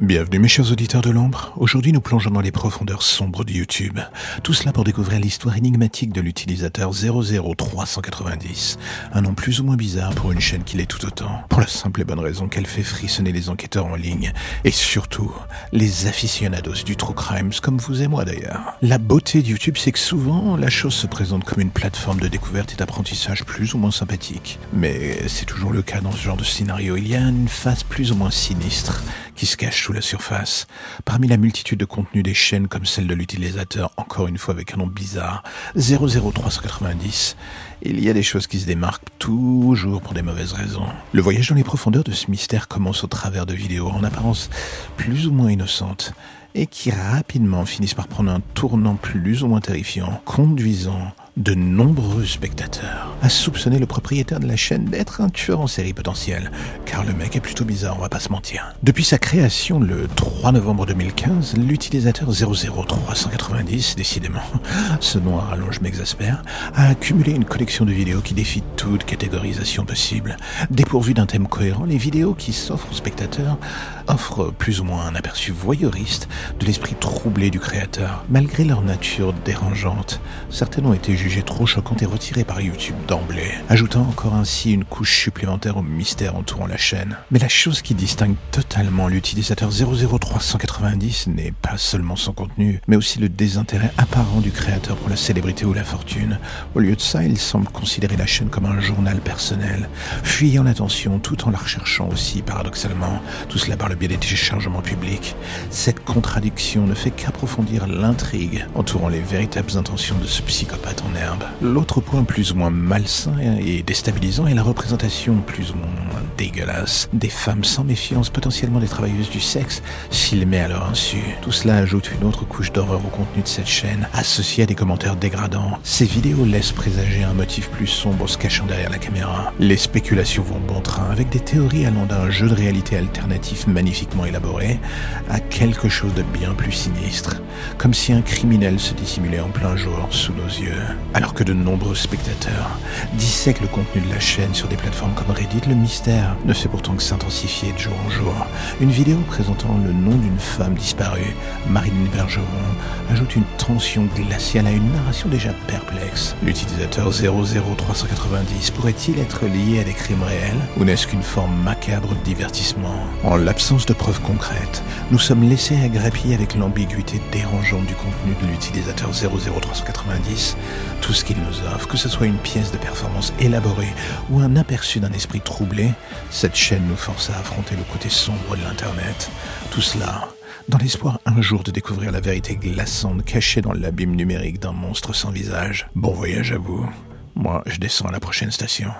Bienvenue mes chers auditeurs de l'ombre. Aujourd'hui nous plongeons dans les profondeurs sombres de YouTube. Tout cela pour découvrir l'histoire énigmatique de l'utilisateur 00390. Un nom plus ou moins bizarre pour une chaîne qui l'est tout autant. Pour la simple et bonne raison qu'elle fait frissonner les enquêteurs en ligne. Et surtout, les aficionados du true crimes comme vous et moi d'ailleurs. La beauté de YouTube c'est que souvent la chose se présente comme une plateforme de découverte et d'apprentissage plus ou moins sympathique. Mais c'est toujours le cas dans ce genre de scénario. Il y a une face plus ou moins sinistre qui se cache la surface. Parmi la multitude de contenus des chaînes comme celle de l'utilisateur, encore une fois avec un nom bizarre, 00390, il y a des choses qui se démarquent toujours pour des mauvaises raisons. Le voyage dans les profondeurs de ce mystère commence au travers de vidéos en apparence plus ou moins innocentes et qui rapidement finissent par prendre un tournant plus ou moins terrifiant, conduisant de nombreux spectateurs à soupçonner le propriétaire de la chaîne d'être un tueur en série potentiel, car le mec est plutôt bizarre, on va pas se mentir. Depuis sa création le 3 novembre 2015, l'utilisateur 00390, décidément, ce nom à rallonge m'exaspère, a accumulé une collection de vidéos qui défient toute catégorisation possible. Dépourvues d'un thème cohérent, les vidéos qui s'offrent aux spectateurs offrent plus ou moins un aperçu voyeuriste de l'esprit troublé du créateur. Malgré leur nature dérangeante, certaines ont été jugées trop choquantes et retirées par YouTube d'emblée, ajoutant encore ainsi une couche supplémentaire au mystère entourant la chaîne. Mais la chose qui distingue totalement l'utilisateur 00390 n'est pas seulement son contenu, mais aussi le désintérêt apparent du créateur pour la célébrité ou la fortune. Au lieu de ça, il semble considérer la chaîne comme un journal personnel, fuyant l'attention tout en la recherchant aussi paradoxalement, tout cela par le biais des téléchargements publics. Cette contradiction ne fait qu'approfondir l'intrigue entourant les véritables intentions de ce psychopathe L'autre point plus ou moins malsain et déstabilisant est la représentation plus ou moins dégueulasse des femmes sans méfiance, potentiellement des travailleuses du sexe, filmées à leur insu. Tout cela ajoute une autre couche d'horreur au contenu de cette chaîne, associée à des commentaires dégradants. Ces vidéos laissent présager un motif plus sombre se cachant derrière la caméra. Les spéculations vont bon train, avec des théories allant d'un jeu de réalité alternatif magnifiquement élaboré à quelque chose de bien plus sinistre, comme si un criminel se dissimulait en plein jour sous nos yeux. Alors que de nombreux spectateurs dissèquent le contenu de la chaîne sur des plateformes comme Reddit, le mystère ne fait pourtant que s'intensifier de jour en jour. Une vidéo présentant le nom d'une femme disparue, Marine Bergeron, ajoute une tension glaciale à une narration déjà perplexe. L'utilisateur 00390 pourrait-il être lié à des crimes réels ou n'est-ce qu'une forme macabre de divertissement? En l'absence de preuves concrètes, nous sommes laissés à grappiller avec l'ambiguïté dérangeante du contenu de l'utilisateur 00390 tout ce qu'il nous offre, que ce soit une pièce de performance élaborée ou un aperçu d'un esprit troublé, cette chaîne nous force à affronter le côté sombre de l'Internet. Tout cela dans l'espoir un jour de découvrir la vérité glaçante cachée dans l'abîme numérique d'un monstre sans visage. Bon voyage à vous. Moi, je descends à la prochaine station.